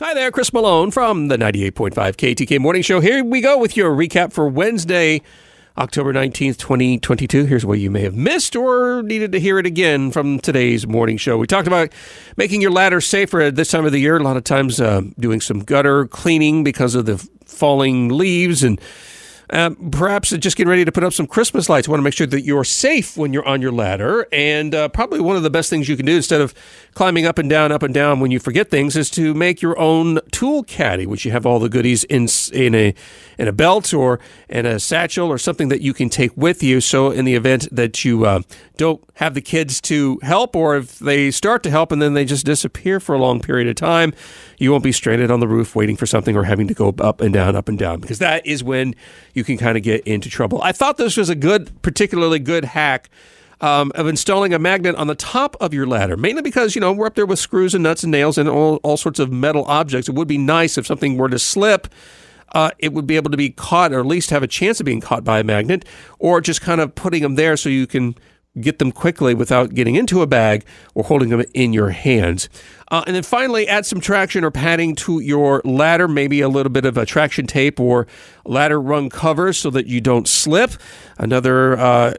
Hi there, Chris Malone from the 98.5 KTK Morning Show. Here we go with your recap for Wednesday, October 19th, 2022. Here's what you may have missed or needed to hear it again from today's morning show. We talked about making your ladder safer at this time of the year. A lot of times uh, doing some gutter cleaning because of the falling leaves and uh, perhaps just getting ready to put up some Christmas lights. Want to make sure that you're safe when you're on your ladder. And uh, probably one of the best things you can do instead of climbing up and down, up and down when you forget things is to make your own tool caddy, which you have all the goodies in in a in a belt or in a satchel or something that you can take with you. So in the event that you uh, don't have the kids to help, or if they start to help and then they just disappear for a long period of time, you won't be stranded on the roof waiting for something or having to go up and down, up and down, because that is when you can kind of get into trouble. I thought this was a good, particularly good hack. Um, of installing a magnet on the top of your ladder, mainly because, you know, we're up there with screws and nuts and nails and all, all sorts of metal objects. It would be nice if something were to slip, uh, it would be able to be caught or at least have a chance of being caught by a magnet, or just kind of putting them there so you can get them quickly without getting into a bag or holding them in your hands. Uh, and then finally, add some traction or padding to your ladder, maybe a little bit of a traction tape or ladder rung cover so that you don't slip. Another uh,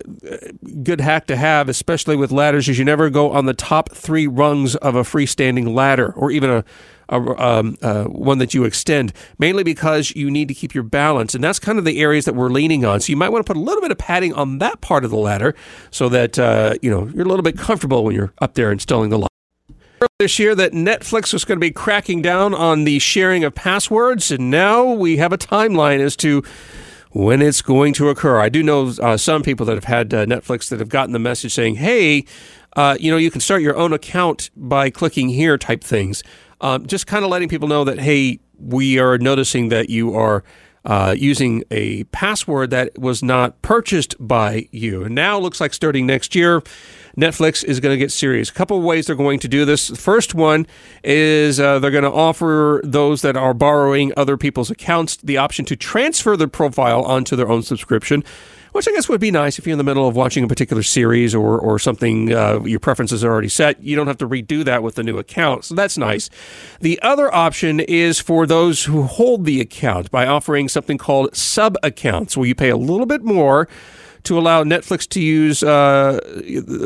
good hack to have, especially with ladders, is you never go on the top three rungs of a freestanding ladder or even a um, uh, one that you extend, mainly because you need to keep your balance. And that's kind of the areas that we're leaning on. So you might want to put a little bit of padding on that part of the ladder so that, uh, you know, you're a little bit comfortable when you're up there installing the lock this year that Netflix was going to be cracking down on the sharing of passwords, and now we have a timeline as to when it's going to occur. I do know uh, some people that have had uh, Netflix that have gotten the message saying, "Hey, uh, you know, you can start your own account by clicking here," type things. Um, just kind of letting people know that, hey, we are noticing that you are. Uh, using a password that was not purchased by you. And now it looks like starting next year, Netflix is going to get serious. A couple of ways they're going to do this. The first one is uh, they're going to offer those that are borrowing other people's accounts the option to transfer their profile onto their own subscription which I guess would be nice if you're in the middle of watching a particular series or, or something, uh, your preferences are already set. You don't have to redo that with the new account. So that's nice. The other option is for those who hold the account by offering something called sub accounts, where you pay a little bit more to allow Netflix to use uh,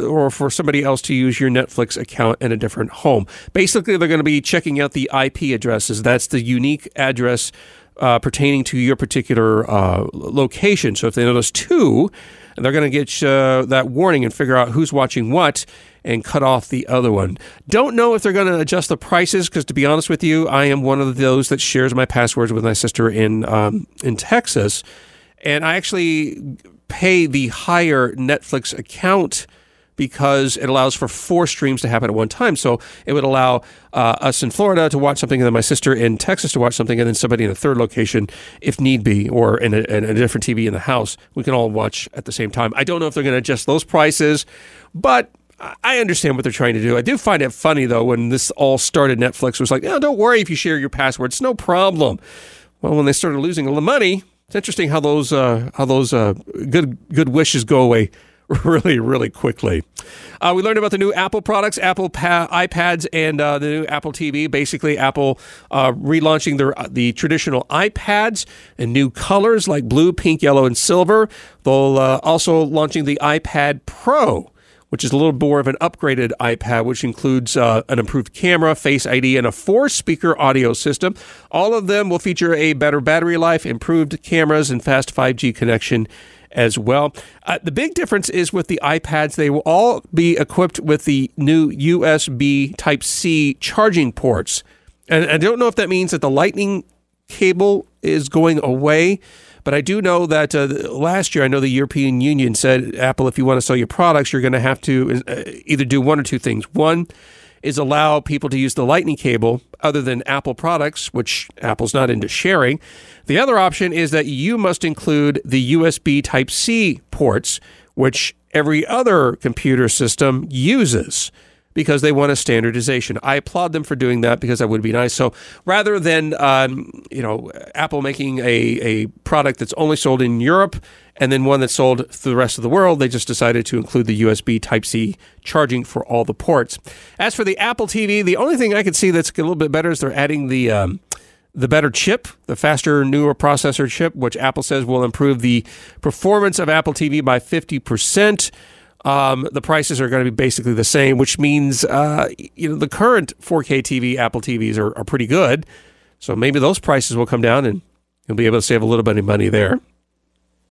or for somebody else to use your Netflix account in a different home. Basically, they're going to be checking out the IP addresses. That's the unique address uh, pertaining to your particular uh, location. So if they notice two, they're going to get uh, that warning and figure out who's watching what and cut off the other one. Don't know if they're going to adjust the prices because, to be honest with you, I am one of those that shares my passwords with my sister in um, in Texas, and I actually pay the higher Netflix account because it allows for four streams to happen at one time. So it would allow uh, us in Florida to watch something, and then my sister in Texas to watch something, and then somebody in a third location, if need be, or in a, in a different TV in the house, we can all watch at the same time. I don't know if they're going to adjust those prices, but I understand what they're trying to do. I do find it funny though when this all started. Netflix was like, "Oh, don't worry if you share your password; it's no problem." Well, when they started losing all the money, it's interesting how those uh, how those uh, good good wishes go away really, really quickly. Uh, we learned about the new Apple products, Apple pa- iPads, and uh, the new Apple TV. Basically, Apple uh, relaunching their uh, the traditional iPads in new colors like blue, pink, yellow, and silver. They'll also launching the iPad Pro which is a little more of an upgraded iPad, which includes uh, an improved camera, Face ID, and a four speaker audio system. All of them will feature a better battery life, improved cameras, and fast 5G connection as well. Uh, the big difference is with the iPads, they will all be equipped with the new USB Type C charging ports. And I don't know if that means that the Lightning cable is going away but I do know that uh, last year, I know the European Union said, Apple, if you want to sell your products, you're going to have to uh, either do one or two things. One is allow people to use the Lightning cable other than Apple products, which Apple's not into sharing. The other option is that you must include the USB Type C ports, which every other computer system uses because they want a standardization. I applaud them for doing that because that would be nice. So rather than um, you know Apple making a, a product that's only sold in Europe and then one that's sold to the rest of the world, they just decided to include the USB Type C charging for all the ports. As for the Apple TV, the only thing I could see that's a little bit better is they're adding the um, the better chip, the faster, newer processor chip, which Apple says will improve the performance of Apple TV by 50% um, the prices are going to be basically the same, which means uh, you know the current 4K TV Apple TVs are, are pretty good. So maybe those prices will come down and you'll be able to save a little bit of money there.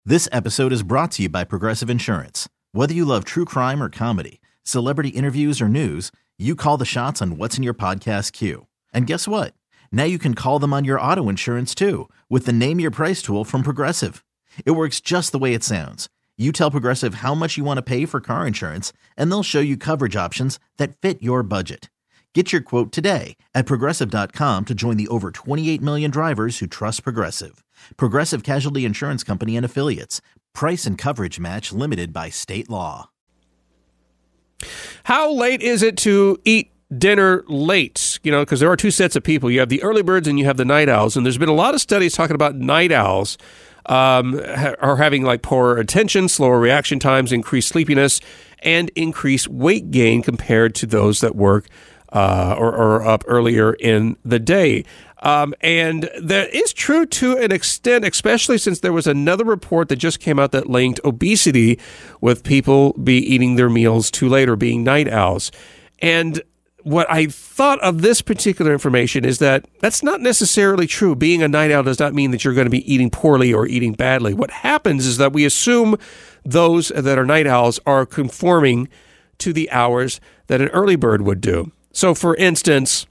This episode is brought to you by Progressive Insurance. Whether you love true crime or comedy, celebrity interviews or news, you call the shots on what's in your podcast queue. And guess what? Now you can call them on your auto insurance too with the Name Your Price tool from Progressive. It works just the way it sounds you tell Progressive how much you want to pay for car insurance, and they'll show you coverage options that fit your budget. Get your quote today at progressive.com to join the over 28 million drivers who trust Progressive. Progressive Casualty Insurance Company and Affiliates. Price and coverage match limited by state law. How late is it to eat dinner late? You know, because there are two sets of people. You have the early birds and you have the night owls. And there's been a lot of studies talking about night owls um, are having like poorer attention, slower reaction times, increased sleepiness, and increased weight gain compared to those that work uh, or, or, up earlier in the day. Um, and that is true to an extent, especially since there was another report that just came out that linked obesity with people be eating their meals too late or being night owls. And what I thought of this particular information is that that's not necessarily true. Being a night owl does not mean that you're going to be eating poorly or eating badly. What happens is that we assume those that are night owls are conforming to the hours that an early bird would do. So, for instance,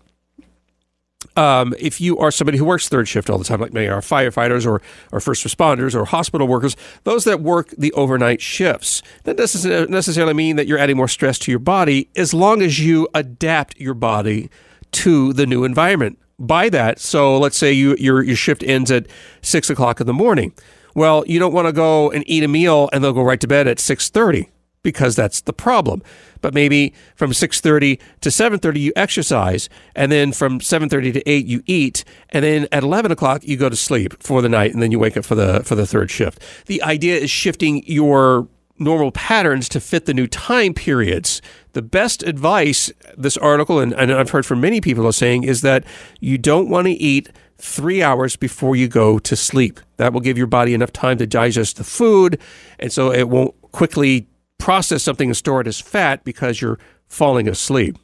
um, if you are somebody who works third shift all the time, like many are firefighters or, or first responders or hospital workers, those that work the overnight shifts, that doesn't necessarily mean that you're adding more stress to your body as long as you adapt your body to the new environment. By that, so let's say you, your, your shift ends at six o'clock in the morning. Well, you don't want to go and eat a meal and then go right to bed at 6.30 because that's the problem. But maybe from 6:30 to 7:30 you exercise, and then from 7:30 to 8 you eat, and then at 11 o'clock you go to sleep for the night, and then you wake up for the for the third shift. The idea is shifting your normal patterns to fit the new time periods. The best advice this article and, and I've heard from many people are saying is that you don't want to eat three hours before you go to sleep. That will give your body enough time to digest the food, and so it won't quickly process something and store it as fat because you're falling asleep.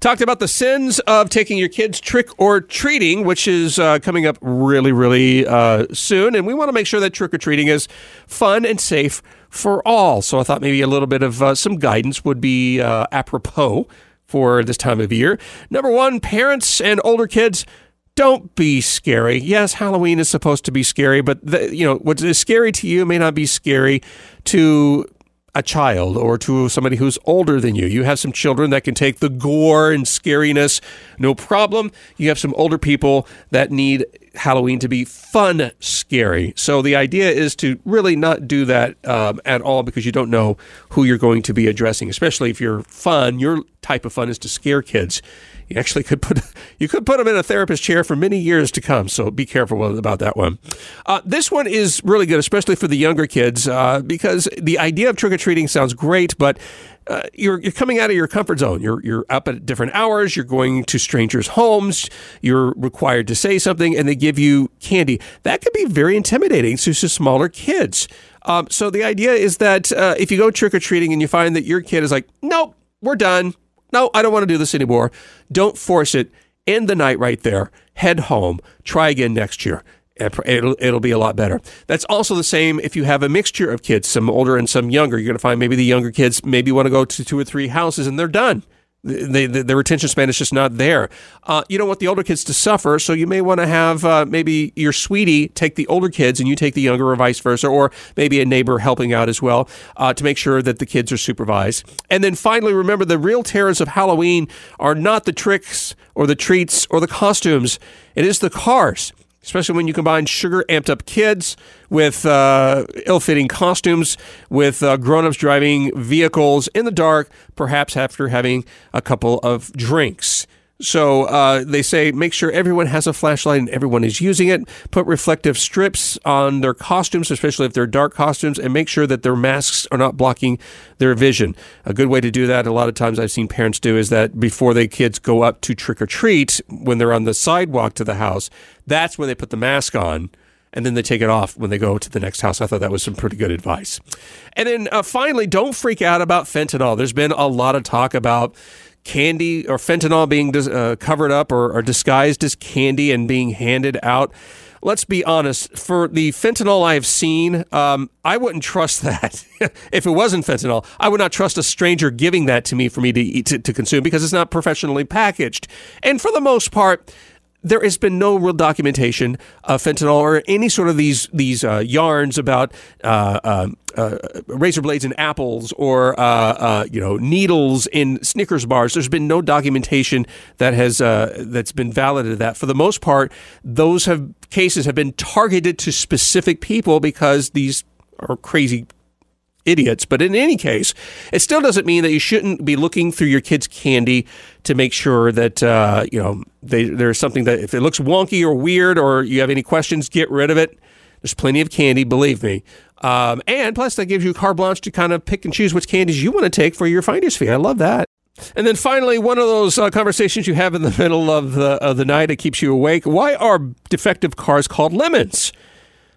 Talked about the sins of taking your kids trick or treating, which is uh, coming up really, really uh, soon. And we want to make sure that trick or treating is fun and safe for all. So I thought maybe a little bit of uh, some guidance would be uh, apropos for this time of year. Number one, parents and older kids. Don't be scary. Yes, Halloween is supposed to be scary, but the, you know what is scary to you may not be scary to a child or to somebody who's older than you. You have some children that can take the gore and scariness, no problem. You have some older people that need Halloween to be fun, scary. So the idea is to really not do that um, at all because you don't know who you're going to be addressing, especially if you're fun. Your type of fun is to scare kids you actually could put you could put them in a therapist chair for many years to come. So be careful about that one. Uh, this one is really good, especially for the younger kids, uh, because the idea of trick or treating sounds great, but uh, you're you're coming out of your comfort zone. You're you're up at different hours. You're going to strangers' homes. You're required to say something, and they give you candy. That could be very intimidating to, smaller kids. Um, so the idea is that uh, if you go trick or treating and you find that your kid is like, nope, we're done. No, I don't want to do this anymore. Don't force it. End the night right there. Head home. Try again next year. It'll, it'll be a lot better. That's also the same if you have a mixture of kids, some older and some younger. You're going to find maybe the younger kids maybe want to go to two or three houses and they're done. They, the, the retention span is just not there. Uh, you don't want the older kids to suffer, so you may want to have uh, maybe your sweetie take the older kids and you take the younger, or vice versa, or maybe a neighbor helping out as well uh, to make sure that the kids are supervised. And then finally, remember the real terrors of Halloween are not the tricks or the treats or the costumes, it is the cars especially when you combine sugar amped up kids with uh, ill fitting costumes, with uh, grown ups driving vehicles in the dark, perhaps after having a couple of drinks. So uh, they say make sure everyone has a flashlight and everyone is using it. Put reflective strips on their costumes, especially if they're dark costumes, and make sure that their masks are not blocking their vision. A good way to do that, a lot of times I've seen parents do, is that before the kids go up to trick or treat, when they're on the sidewalk to the house, that's when they put the mask on and then they take it off when they go to the next house. I thought that was some pretty good advice. And then uh, finally, don't freak out about fentanyl. There's been a lot of talk about candy or fentanyl being uh, covered up or, or disguised as candy and being handed out let's be honest, for the fentanyl I've seen, um, I wouldn't trust that. if it wasn't fentanyl, I would not trust a stranger giving that to me for me to eat to, to consume because it's not professionally packaged. And for the most part, there has been no real documentation of fentanyl or any sort of these these uh, yarns about uh, uh, uh razor blades in apples or uh, uh, you know needles in Snickers bars. There's been no documentation that has that's been validated that. For the most part, those have cases have been targeted to specific people because these are crazy idiots. But in any case, it still doesn't mean that you shouldn't be looking through your kids' candy to make sure that uh, you know they, there's something that if it looks wonky or weird or you have any questions, get rid of it. There's plenty of candy, believe me. Um, and plus, that gives you carte blanche to kind of pick and choose which candies you want to take for your finder's fee. I love that. And then finally, one of those uh, conversations you have in the middle of the of the night that keeps you awake. Why are defective cars called lemons?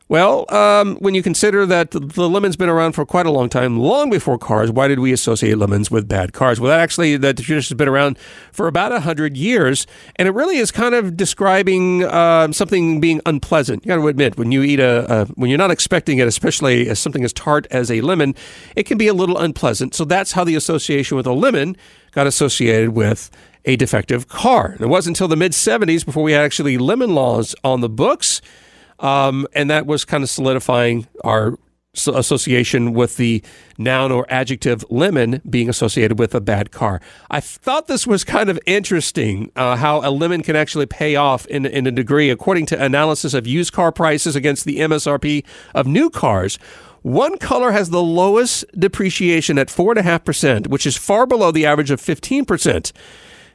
Well, um, when you consider that the lemon's been around for quite a long time, long before cars, why did we associate lemons with bad cars? Well, that actually, that the tradition has been around for about 100 years, and it really is kind of describing uh, something being unpleasant. You got to admit, when you eat a, a, when you're not expecting it, especially as something as tart as a lemon, it can be a little unpleasant. So that's how the association with a lemon got associated with a defective car. And it wasn't until the mid 70s before we had actually lemon laws on the books um, and that was kind of solidifying our association with the noun or adjective lemon being associated with a bad car. I thought this was kind of interesting uh, how a lemon can actually pay off in, in a degree. According to analysis of used car prices against the MSRP of new cars, one color has the lowest depreciation at 4.5%, which is far below the average of 15%.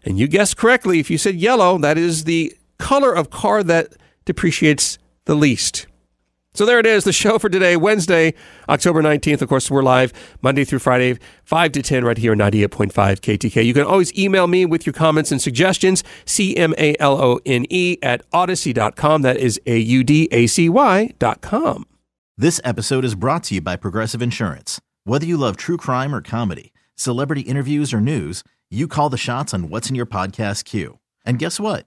And you guessed correctly if you said yellow, that is the color of car that depreciates the least. So there it is, the show for today, Wednesday, October 19th. Of course, we're live Monday through Friday, 5 to 10, right here on 98.5 KTK. You can always email me with your comments and suggestions, C M A L O N E at audacy.com. That is A U D A C Y.com. This episode is brought to you by Progressive Insurance. Whether you love true crime or comedy, celebrity interviews or news, you call the shots on What's in Your Podcast queue. And guess what?